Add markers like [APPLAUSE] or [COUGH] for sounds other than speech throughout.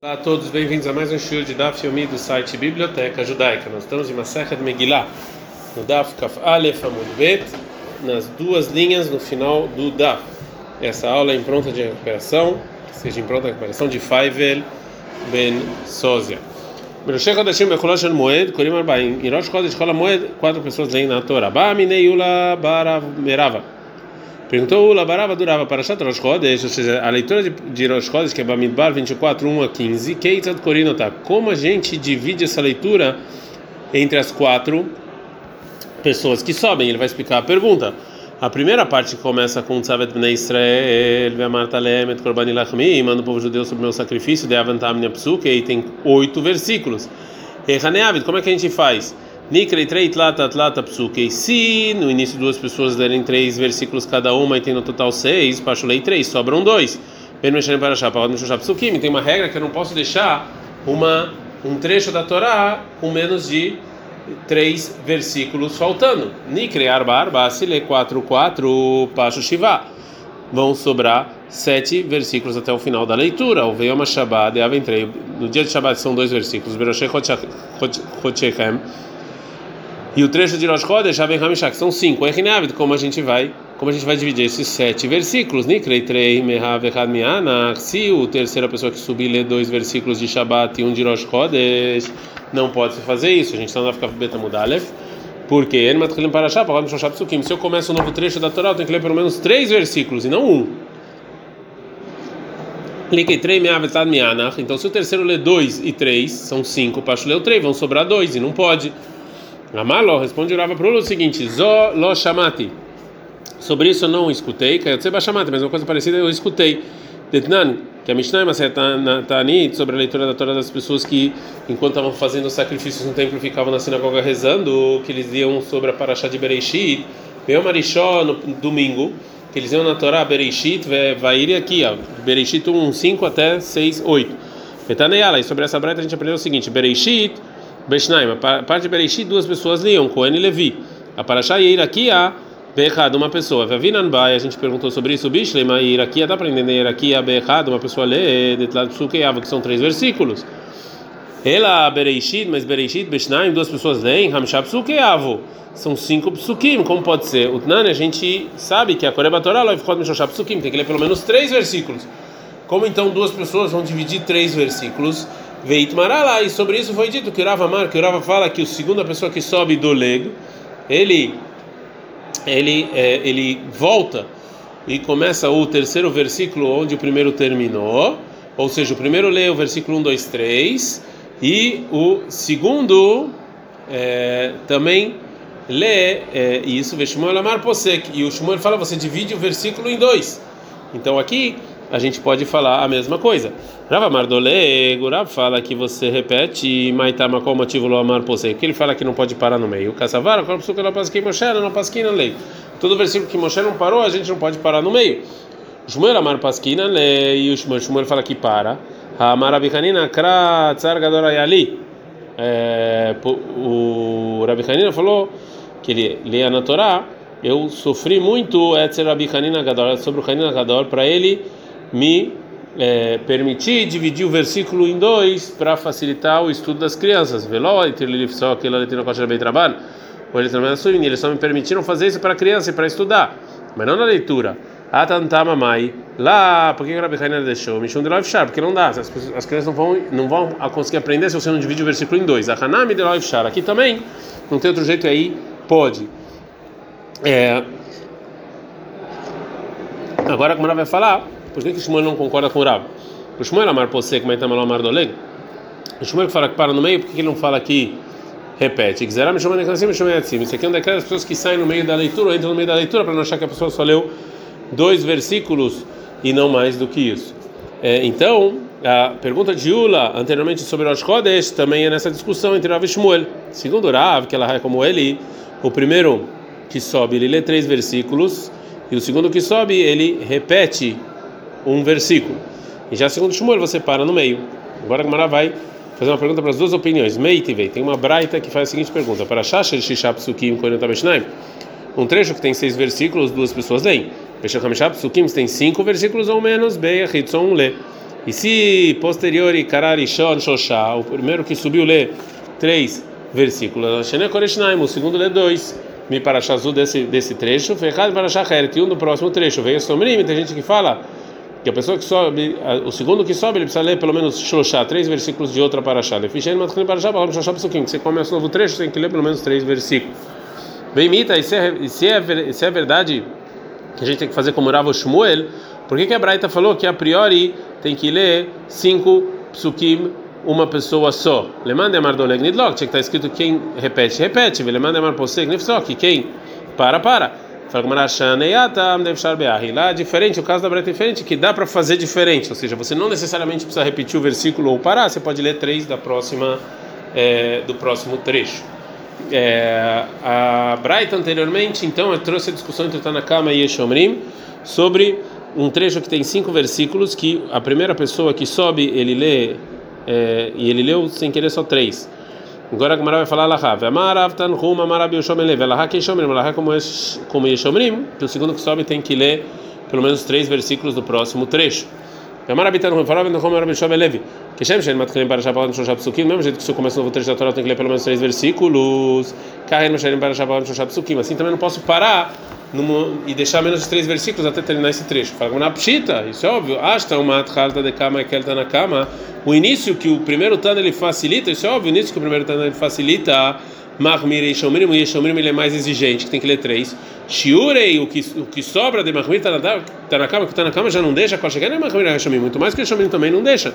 Olá a todos, bem-vindos a mais um show de Daf Yomi do site Biblioteca Judaica. Nós estamos em Masechet Megillah, no Daf Kaf Aleph Amud Bet, nas duas linhas no final do Daf. Essa aula é em pronta de recuperação, seja em pronta de recuperação de Faivel Ben Sozia. Perguntou o Labarava durava para Shat Rosh Chodesh, ou seja, a leitura de, de Rosh que é Bamidbar 24, 1 a 15, Keitzad Korinota. Como a gente divide essa leitura entre as quatro pessoas que sobem? Ele vai explicar a pergunta. A primeira parte começa com Tzavet Bnei Israel, Ve'amar Talem, Korban Ilachmi, manda o povo judeu sobre o meu sacrifício, de Avantam Psuke, e tem oito versículos. Haneavid, como é que a gente faz? Nikrei trei tlata tlata psukei se no início duas pessoas derem três versículos cada uma e tem no total seis, pachulei três, sobram dois. Ben mexerem para achar, para mexer psukim, tem uma regra que eu não posso deixar uma um trecho da Torá com menos de três versículos faltando. Nikrei arba arba, lê quatro quatro, pacho shiva. Vão sobrar sete versículos até o final da leitura. O Veyoma Shabbat, no dia de Shabbat são dois versículos. Beroshech Chotchechem e o trecho de Rosh Chodesh, Aben Hamishak, são cinco. Echinavid, como a gente vai, como a gente vai dividir esses sete versículos? Nikrei trei mehav echad mianach. Se o terceira pessoa que subir lê dois versículos de Shabbat e um de Rosh não pode se fazer isso. A gente está Afkaf Beta Mudalev. Porque se eu começo um novo trecho da Torá, eu tenho que ler pelo menos três versículos e não um. Então, se o terceiro lê dois e três, são cinco. Para ler o três, vão sobrar dois e não pode. Amalo responde Rava para o seguinte: Zo lo chamati. Sobre isso eu não escutei, Kayotseba chamati, mas uma coisa parecida eu escutei. Detnan, que a Mishnah Tanit, sobre a leitura da Torá das pessoas que, enquanto estavam fazendo sacrifícios no templo, ficavam na sinagoga rezando, que eles iam sobre a Parashá de Bereishit, Meu Marishó no domingo, que eles iam na Torá Bereishit, vai ir aqui, ó, Bereishit 1, 5 até 6, 8. Betaneyala, e sobre essa breta a gente aprendeu o seguinte: Bereishit. Beshnaim, a parte de Bereshit, duas pessoas liam, Cohen e Levi. A Parashá Iraquia, Bechad, uma pessoa. Vavinan Bai, a gente perguntou sobre isso, Bishlema, Iraquia, dá para entender Iraquia, Bechad, uma pessoa lê, Detlat Psukeava, que são três versículos. Ela, Bereshit, mas Bereshit, Beshnaim, duas pessoas leem, Hamshab Psukeavo. São cinco psukim, como pode ser? O Tnani, a gente sabe que a Koreba Torah, Loivchot Mishoshab Psukim, tem que ler pelo menos três versículos. Como então duas pessoas vão dividir três versículos? Veitmarala, e sobre isso foi dito que o Rava Mar, que o Rava fala que o segunda pessoa que sobe do lego, ele ele é, ele volta e começa o terceiro versículo onde o primeiro terminou, ou seja, o primeiro lê o versículo 1, 2, 3 e o segundo é, também lê é, isso, Veshmuel Amar Posek, e o Shmuel fala, você divide o versículo em dois. Então aqui a gente pode falar a mesma coisa. Rava Mardolego, Rav fala que você repete Maitama qual motivo lo amar posei, que ele fala que não pode parar no meio. Caçavara, qual que não pasquei Moshe, não pasquei na lei. Todo versículo que Moshe não parou, a gente não pode parar no meio. Shmuel amar pasquina lei, e o Shmuel, fala que para. Amar abikanina kra ayali. É, o Rabi Hanina falou que ele lia na Torá, eu sofri muito Etzer Rabi Gadol, sobre o Hanina Gadol, para ele me é, permitir dividir o versículo em dois para facilitar o estudo das crianças. Veló, só que ela tem bem trabalho. Ou eles também assumem, eles só me permitiram fazer isso para a criança e para estudar, mas não na leitura. Atantama. Lá, por que o Rabi Hanan deixou? Mishum de Loivshar, porque não dá. As, as crianças não vão, não vão conseguir aprender se você não divide o versículo em dois. A Hanami de Loivshar. Aqui também, não tem outro jeito aí, pode. É, agora, como ela vai falar, por que, que Shmuel não concorda com o Rav? O Shmuel amar posek, mas também amar doleg. O Shmuel fala que para no meio, por que ele não fala que repete? Isso aqui é um daquelas pessoas que saem no meio da leitura, ou entram no meio da leitura para não achar que a pessoa só leu dois versículos e não mais do que isso. É, então, a pergunta de Yula anteriormente sobre Rosh Chodesh também é nessa discussão entre Rav e Shmuel. Segundo Rav, que ela é como ele, o primeiro que sobe, ele lê três versículos, e o segundo que sobe, ele repete um versículo. E já segundo Shmuel, você para no meio. Agora a Gemara vai fazer uma pergunta para as duas opiniões. Meitivei, tem uma braita que faz a seguinte pergunta: Para Shasher Shishap Psukim um trecho que tem seis versículos, duas pessoas leem. Peshach Hamishap Psukim tem cinco versículos ou menos, Beia Hitzon Lê. E se posteriori kararishon shoshá, o primeiro que subiu lê três versículos, Shene Koreshnaim, o segundo lê dois, me para azul desse desse trecho, Fechad para Shacheret, e um do próximo trecho. Veio Somrim, tem gente que fala que a pessoa que sobe, o segundo que sobe, ele precisa ler pelo menos Shoshá, três versículos de outra paraxá. Fichen Matchim paraxá, Balam Shoshá Psukim, que você começa um novo trecho, você tem que ler pelo menos três versículos. Bem, Mita, e se é, se é, se é verdade que a gente tem que fazer como Ravo Shmuel, por que, que a Braita falou que a priori tem que ler cinco psukim uma pessoa só? Lemanda Amar Doleg Nidlok, tinha que estar escrito quem repete, repete. Lemanda Amar Posek Nifsok, quem para, para. Lá é diferente, o caso da Braita é diferente, que dá para fazer diferente, ou seja, você não necessariamente precisa repetir o versículo ou parar, você pode ler três da próxima, é, do próximo trecho. É, a Braita anteriormente, então, trouxe a discussão entre Tanakama e Yeshomrim sobre um trecho que tem cinco versículos que a primeira pessoa que sobe ele lê é, e ele leu sem querer só três. Agora a Gemara vai falar Alahá. Amarav tanhum amarav yoshom elev. Alahá que yeshomrim. Alahá como, yeshomrim. Que o segundo que sobe tem que ler pelo menos três versículos do próximo trecho. Amarav tanhum falav tanhum amarav yoshom elev. Que shem shen matkilim para shapalam shoshah psukim. Mesmo jeito que se eu começo no novo trecho da Torá tem que ler pelo menos três versículos. Kahen mesherim para shapalam shoshah psukim. Assim também não posso parar e deixar menos de três versículos até terminar esse trecho. Fala na pshita, isso é óbvio. Asta uma atchalta de kama na kama. O início que o primeiro tano ele facilita, isso é óbvio. O início que o primeiro tano ele facilita. Mahmir e Yeshomrim, o Yeshomrim ele é mais exigente, que tem que ler três. Shiurei, o que, o que sobra de Mahmir está na cama, que está na cama já não deixa, qual chegar nem Mahmir e Yeshomrim, muito mais que Yeshomrim também não deixa.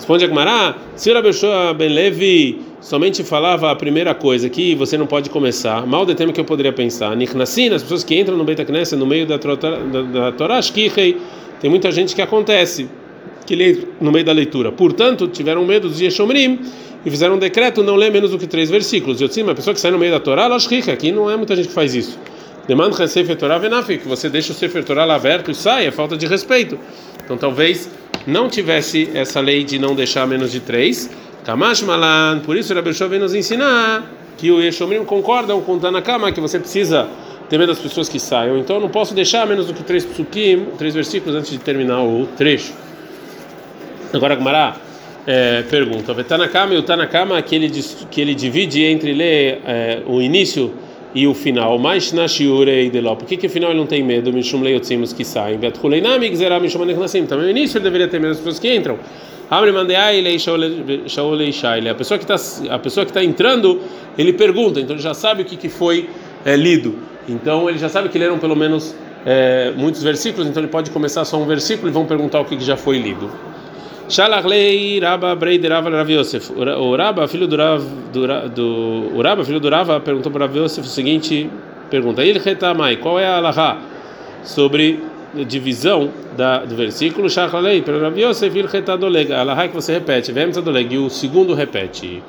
Responde Agmará, se o Ben Levi somente falava a primeira coisa que você não pode começar, mal de tema que eu poderia pensar. Nichnassin, as pessoas que entram no Beit Knesset no meio da, Torá Shkihei, tem muita gente que acontece, que lê no meio da leitura. Portanto, tiveram medo dos Yeshomrim e fizeram um decreto não ler menos do que três versículos. Eu disse, uma pessoa que sai no meio da Torá, Lashkihei, aqui não é muita gente que faz isso. Demanda Sefer você deixa o Sefer Torá lá aberto e sai, é falta de respeito. Então talvez não tivesse essa lei de não deixar menos de três Kamash Malan, por isso o Rabbi vem nos ensinar que o Yeshomrim concordam com o Tanakama que você precisa ter medo das pessoas que saiam. Então eu não posso deixar menos do que três psukim, três versículos antes de terminar o trecho. Agora Gmará é, pergunta: o Tanakama e o Tanakama que ele, que ele divide entre ler é, o início e o final. Mais na shiurei de Por que, que o final ele não tem medo? Mishum leiotzimos que saem. Betchuleinamig zera mishum Também o início ele deveria ter medo das pessoas que entram. Abre mandeai shaolei shaile. A pessoa que está a pessoa que está entrando, ele pergunta, então ele já sabe o que que foi é, lido. Então ele já sabe que leram pelo menos é, muitos versículos, então ele pode começar só um versículo e vão perguntar o que, que já foi lido. Shalachlei Rabba Breider Rav Rav Yosef. O Rabba, filho do Rav, do, do, o Rabba, filho do Rava, perguntou para Rav Yosef o seguinte pergunta: Il Retamai, qual é a alahá sobre divisão da, do versículo, Shachalei, pelo Rav Yosef, il chetadoleg, a que você repete, vem e o segundo repete.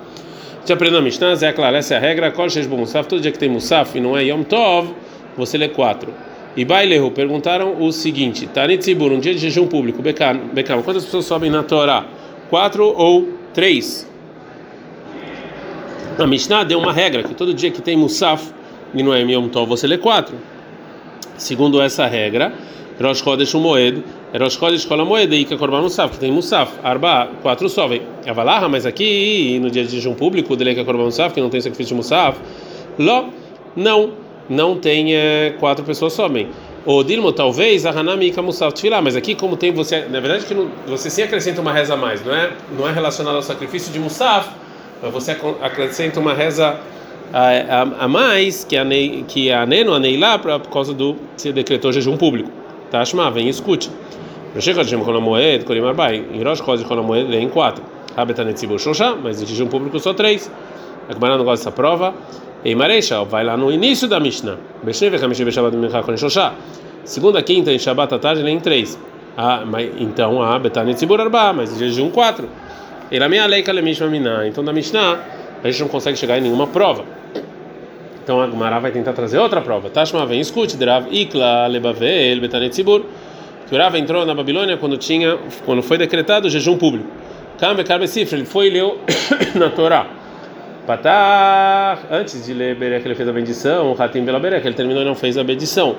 Você aprendeu a Mishnah, é claro, essa é a regra, Kol Shesh Musaf, todo dia que tem Musaf e não é Yom Tov, você lê quatro. E Bailehu perguntaram o seguinte: Tanit Zibur, um dia de jejum público, Bekam, quantas pessoas sobem na Torá? Quatro ou três? A Mishnah deu uma regra que todo dia que tem Musaf e não é Yom Tov, você lê quatro. Segundo essa regra, Rosh Chodesh Moed, Rosh Chodesh Kol Moed, que Korban Musaf, que tem Musaf, Arba, quatro sovem. Avalaha, mas aqui no dia de jejum público, dele que Korban Musaf, que não tem sacrifício de Musaf, Ló, não, não tem é, quatro pessoas sobem. O Dilmo, talvez, a Hanami Ika Musaf Tfilah, mas aqui como tem você, na verdade que não, você sim acrescenta uma reza a mais, não é, não é relacionado ao sacrifício de Musaf, mas você acrescenta uma reza a, a, a mais que a, que a Neno, a Neilá, por causa do se decretou jejum público. Tashma, vem e escute. Rosh Hashem Kol Moed, Kolim Arbai. Em Rosh Chodesh Kol Moed, lê em quatro. Rabetanet Tzibur Shosha, mas em jejum público só três. A Gemara não gosta dessa prova. Em Mareisha, vai lá no início da Mishnah. Segunda, quinta, em Shabbat à tarde, lê em três. Ah, mas, então, a Betanet Tzibur Arba, mas jejum quatro. Elamia Leika Lemishma Minah. Então, da Mishnah, a gente não consegue chegar em nenhuma prova. Então a Gemara vai tentar trazer outra prova. Tashma vem, escute, Drav Ikla Lebavel Betanet Tzibur. Que o Rav entrou na Babilônia quando tinha, quando foi decretado o jejum público. Kambe Karbe Sifra, ele foi e leu [COUGHS] na Torá. Patar, antes de ler Berek, ele fez a bendição. Hatim Bela Berek, ele terminou e não fez a bendição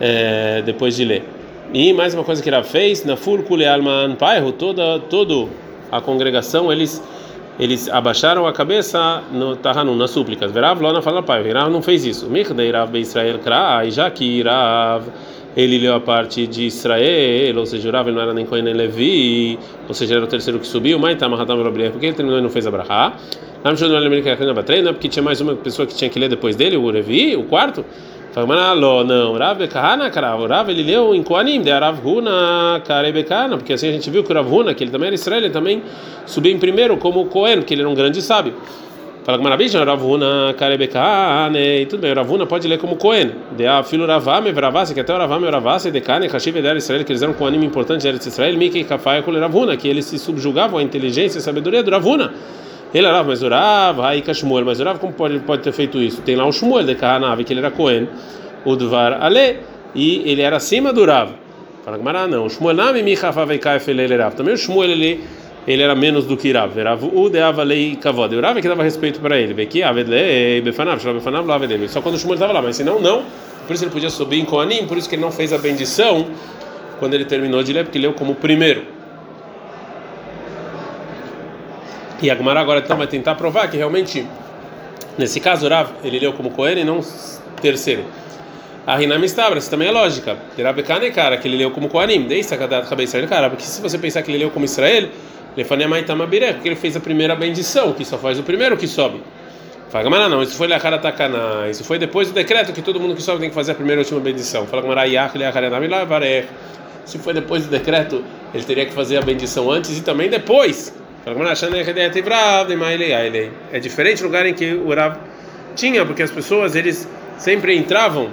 é, depois de ler. E mais uma coisa que Rav fez, na Furkule Alman Pairo, toda todo a congregação eles eles abaixaram a cabeça no Tahanun, nas súplicas. Verav Lona fala pai, Rav não fez isso. Michdei Rav Be Israel Kra, já que Rav ele leu a parte de Israel, ou seja, Rav não era nem Cohen nem Levi, ou seja, era o terceiro que subiu, mas Tam Hatam porque ele terminou e não fez a Brahá. Porque tinha mais uma pessoa que tinha que ler depois dele, o Levi, o quarto. Fala, não, Rav Kahana, cara, Rav ele leu em Koanim, de Rav Huna, Karebekana, porque assim a gente viu que o Rav Huna, que ele também era Israel, ele também subiu em primeiro como Cohen, que ele era um grande sábio. Fala com maravilha, Rav Huna, Karebekane, tudo bem, o Rav Huna pode ler como Cohen, de a filho Ravame, Vravase, que até o Ravame, Vravase, Dekane, Hashiv, Eder Israel, que eles eram Koanim importantes de Israel, Miki, Kafai, com Rav Huna, que eles se subjugavam à inteligência e sabedoria do Rav Huna. Ele era mas Urav, Raika Shmuel, mas Urav como pode, pode ter feito isso? Tem lá o Shmuel de Kahanav, que ele era Cohen, o Dvar Ale, e ele era acima do Rav. Fala Gamara, não. O Shmuel Nami Michafa Veikaif ele Rav. Também o Shmuel ele, ele era menos do que Rav. Rav U de Avalei Kavod. O Rav é que dava respeito para ele. Veki Avedle Befanav, Shalav Befanav Lá dele. Só quando o Shmuel estava lá, mas senão não. Por isso ele podia subir em Koanim, por isso que ele não fez a bendição quando ele terminou de ler, porque leu como primeiro. E a Gemara agora então vai tentar provar que realmente, nesse caso, Rav, ele leu como Cohen e não terceiro. A Rinam Estabra, isso também é lógica. Rabekane, cara, que ele leu como. Desde Sakadat Rabei Israel, cara, porque se você pensar que ele leu como Israel, porque ele fez a primeira bendição, que só faz o primeiro que sobe. Fala, Gamara, não, isso foi Lachara Takana, isso foi depois do decreto que todo mundo que sobe tem que fazer a primeira e última bendição. Fala, Gamara, Yach, Leacharanam, Se foi depois do decreto, ele teria que fazer a bendição antes e também depois. É diferente do lugar em que o Rav tinha, porque as pessoas eles sempre entravam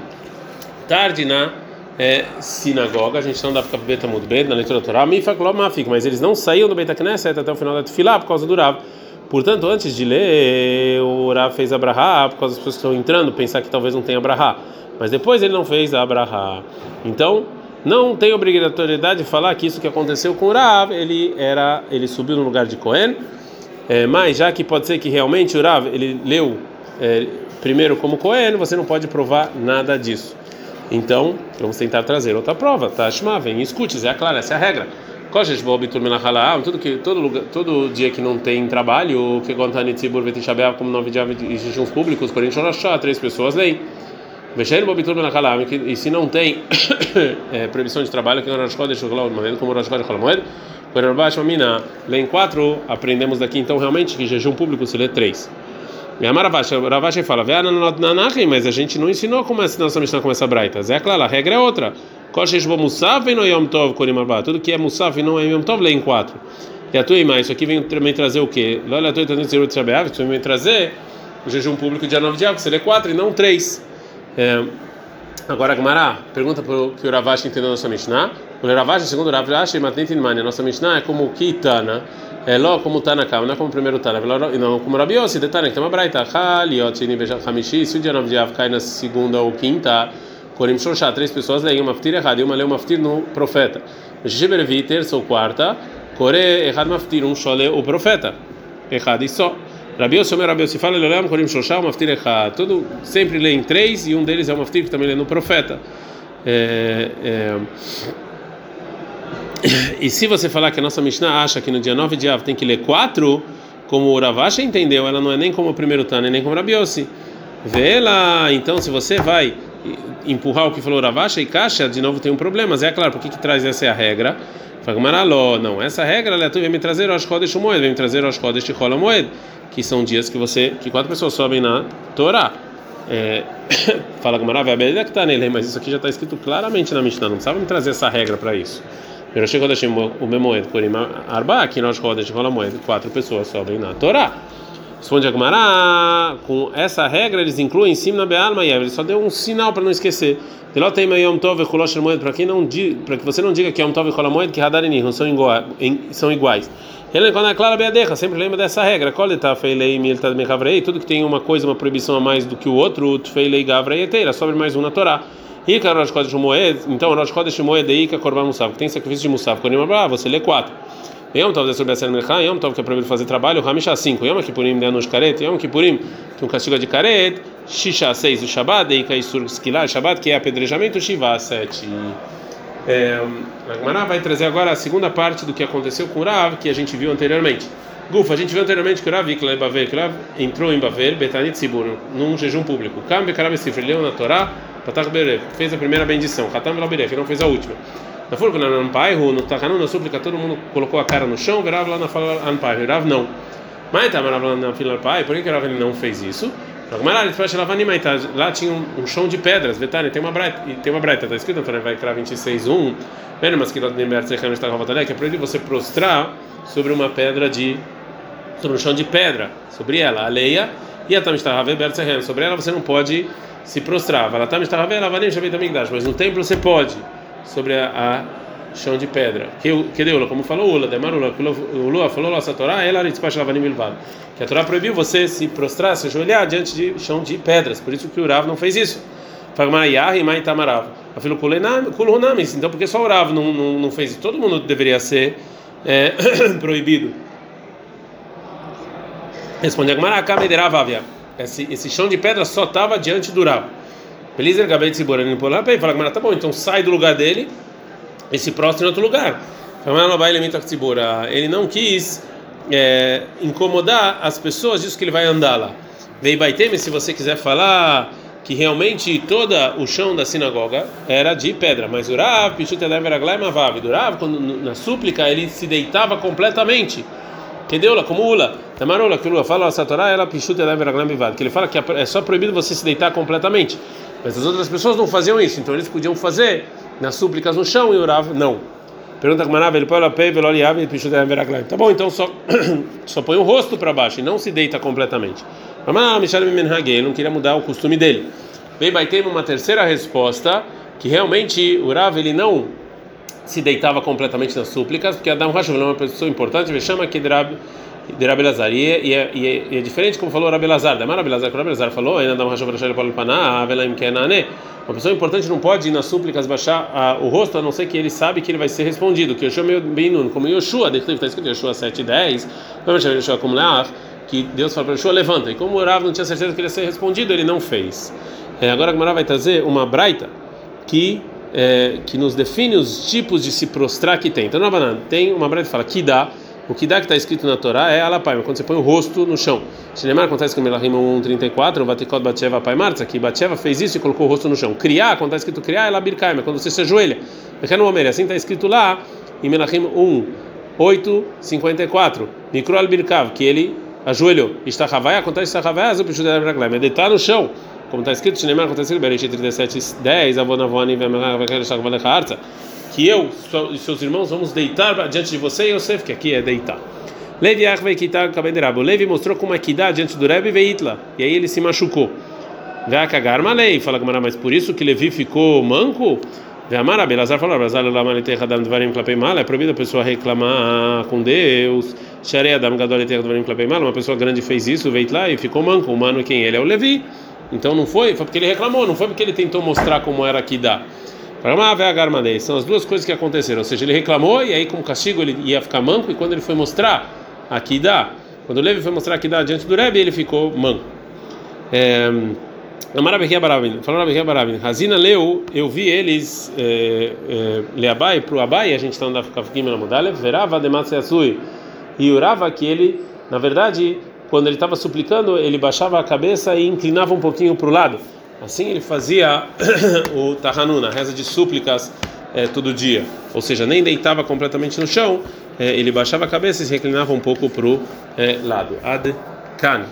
tarde na é, sinagoga. A gente não dá para ficar muito bem na leitura da Torá, mas eles não saíam do Beit Knesset até o final da Tefilá por causa do Rav. Portanto, antes de ler, o Rav fez Abraha, por causa das pessoas que estão entrando, pensar que talvez não tenha Abraha. Mas depois ele não fez Abraha. Então, não tem obrigatoriedade de falar que isso que aconteceu com o Rav, ele era, ele subiu no lugar de Cohen, é, mas já que pode ser que realmente o Rav ele leu é, primeiro como Cohen, você não pode provar nada disso. Então, vamos tentar trazer outra prova. Tashma, vem e escute, é claro, essa é a regra. Tudo que todo lugar, todo dia que não tem trabalho, que conta Nitzibur Vetishabeav como nove dias de jejuns públicos, Corinthians três pessoas leem. E se não tem é, [COUGHS] proibição de trabalho, que é o Rosh Chodesh como Rosh Chodesh Holamoed, lê em quatro, aprendemos daqui então realmente que jejum público se lê três. E a Ravashi fala, mas a gente não ensinou como é a nossa Mishnah com essa braita. É claro, a regra é outra. Tudo que é Musaf e não é Yom Tov, lê em quatro. E a tua imagem, isso aqui vem também trazer o quê? Olha, a tua isso vem trazer o jejum público dia 9 de agosto, você lê quatro e não três. É, agora, Gmará, pergunta para o que o Ravashi entendeu na nossa Mishnah. O Ravashi, segundo o Ravashi, a nossa Mishnah é como Kitana, é lo como Tanakam, não é como o primeiro Tana, não como Rabi Yossi, de Tana, que tem uma braita, Haliot, Nivejat Hamishi, se o dia 9 de Av cai na segunda ou quinta, Korim Shoshá, três pessoas leem uma ftir errada e uma lê uma ftir no profeta. Shibervi, terça ou quarta, Kore errado maftir, um só lê o profeta, errado e só. Rabi Yossi fala, Lelam, Korim Shoshá, uma ftir errada. Tudo sempre lê em três e um deles é uma ftir que também lê no profeta. É, é, e se você falar que a nossa Mishnah acha que no dia 9 de Av tem que ler quatro, como o Ravashi entendeu, ela não é nem como o primeiro Tana, nem como o Rabiossi. Vê lá, então se você vai empurrar o que falou o Ravashi e caixa, de novo tem um problema. Mas é claro, por que, que traz essa é a regra? Fagmaraló, não, essa regra ela vem me trazer Rosh Chodesh Moed, vem me trazer Rosh Chodesh Chola Moed, que são dias que você, que quatro pessoas sobem na Torá. É, [COUGHS] fala Gamara, vai que tá nele, mas isso aqui já está escrito claramente na Mishnah, não precisava me trazer essa regra para isso. Rosh Chodeshim, o Memoed, Purim Arba, aqui Rosh Chodesh Moed, quatro pessoas sobem na Torá. Responde a Gemara, com essa regra eles incluem em cima na Bealma e ele só deu um sinal para não esquecer. Delotei Yom Tov e Kulosh Moed, para que você não diga que Yom Tov e Moed que Hadarini são iguais, são iguais. Ele quando é clara beadecha, sempre lembra dessa regra. Koleta feilei miltad mechavrei, tudo que tem uma coisa, uma proibição a mais do que o outro, feilei gavrei eteira, sobre mais um na Torá. Ika Rosh Chodesh Moed, então Rosh Chodesh Moed e Ika Korban Musaf, que tem sacrifício de Musaf, Korim Abra, você lê quatro. Yom Tov sobre a Ser Mechá, Yom Tov que é proibido fazer trabalho, Hamisha 5, Yom Kippurim de Anush Karet, Yom Kippurim que é um castigo de Karet, Shisha 6, o Shabbat, Ika Isur Skilah, Shabbat que é apedrejamento, Shiva 7. É, a Gemara vai trazer agora a segunda parte do que aconteceu com Rav, que a gente viu anteriormente. Gufa, a gente viu anteriormente que o Rav Baver, que o Rav entrou em Baver, Betanit Sibur, num jejum público. Kambe Karab Sifre, leu na Torá, Patach Berev, fez a primeira bendição. Hatam Labirev, não fez a última. Na Furco, na Anpaihu, no Tahanun, na súplica, todo mundo colocou a cara no chão, Rav lá na fala Anpaihu. Rav não. Mas tá, Rav lá na fila Anpaihu, por que o Rav não fez isso? Lá tinha um, um chão de pedras, Vetane, tem uma braita, tem uma braita, está escrito Torá, vai criar 26:1, mas que é proibido você prostrar sobre uma pedra de sobre um chão de pedra, sobre ela, a leia, e a Tamistahave Bertsehem, sobre ela você não pode se prostrar. Mas no templo você pode, sobre a, a chão de pedra. Que, que deu, como falou Ula, Demarula, o Lua falou essa Torá, ela que a Torá proibiu você se prostrar, se ajoelhar diante de chão de pedras. Por isso que o Rav não fez isso. Então, porque só o Rav não, não, não fez isso? Todo mundo deveria ser é, [COUGHS] proibido. Responde Agmará, esse, esse chão de pedra só estava diante do Rav. Felizer Gabet lá, fala Agmará, tá bom, então sai do lugar dele e se prostra em outro lugar. Ele não quis é, incomodar as pessoas, disso que ele vai andar lá. Vei Baiteme, se você quiser falar que realmente todo o chão da sinagoga era de pedra, mas o Rav, Pichut Eleveraglai Mavav, do Rav, na súplica ele se deitava completamente que deu lá como ula, tamarola que ula fala essa Torá ela pichuta da veraglam que ele fala que é só proibido você se deitar completamente. Mas as outras pessoas não faziam isso, então eles podiam fazer nas súplicas no chão e orava não. Pergunta manava ele põe pé velo aliave. Tá bom, então só [COUGHS] só põe o rosto para baixo e não se deita completamente. Mas Michel Menhage não queria mudar o costume dele. Bem, vai ter uma terceira resposta que realmente o Rav ele não se deitava completamente nas súplicas, porque Adam Hashav é uma pessoa importante, ele chama que de Rabi Lazar. E, é, e, é, e é, diferente como falou Rabi Lazar. Da Rabi Lazar, que Rabi Lazar falou, Adam Hashav uma pessoa importante não pode ir nas súplicas baixar a, o rosto, a não ser que ele sabe que ele vai ser respondido. Que chamo bem como Yoshua, está escrito Yoshua 7 e 10, Yoshua como Leach, que Deus fala para Yoshua, levanta. E como o Rav não tinha certeza que ele ia ser respondido, ele não fez. É, agora a Gemara vai trazer uma braita que é, que nos define os tipos de se prostrar que tem. Então, na banana, tem uma breve que fala que dá. O que dá que está escrito na Torá é alapai, quando você põe o rosto no chão. Shinemar acontece com Melahim 1:34, Vatikot Batsheva Pai Martza, que Batsheva fez isso e colocou o rosto no chão. Criar, quando está escrito criar, é labirkaim, é quando você se ajoelha. Assim está escrito lá em Melahim 1, 8, 54. Mikro albirkav, que ele ajoelhou. Istachavai, acontece Istachavai, é deitar no chão como está escrito, Shinemar aconteceu em Bereshit 37, 10, Avonavoni, que eu e seus irmãos vamos deitar diante de você e Yosef, que aqui é deitar. Levi. Levi mostrou como é que dá diante do Rebbe Veitla, e aí ele se machucou. Cagar malei, fala Gamara, mas por isso que Levi ficou manco? Amara, Belazar falou, Belazar Lamalitechadam Dvarim Klapei Mal, é proibido a pessoa reclamar com Deus. Uma pessoa grande fez isso, veio lá e ficou manco. O mano quem ele é o Levi. Então não foi, foi porque ele reclamou, não foi porque ele tentou mostrar como era que dá. São as duas coisas que aconteceram. Ou seja, ele reclamou e aí, como castigo, ele ia ficar manco. E quando ele foi mostrar aqui dá, quando o Levi foi mostrar aqui dá diante do Rebbe, ele ficou manco. É, Razina leu, eu vi eles, é, é, Leabai para o Abai, a gente está andando Kafkim na Modalev, Verava de Matseasui, e urava que ele, na verdade, quando ele estava suplicando, ele baixava a cabeça e inclinava um pouquinho para o lado. Assim ele fazia [COUGHS] o tahanun, a reza de súplicas é, todo dia. Ou seja, nem deitava completamente no chão, é, ele baixava a cabeça e se reclinava um pouco para o é, lado. Ad kan.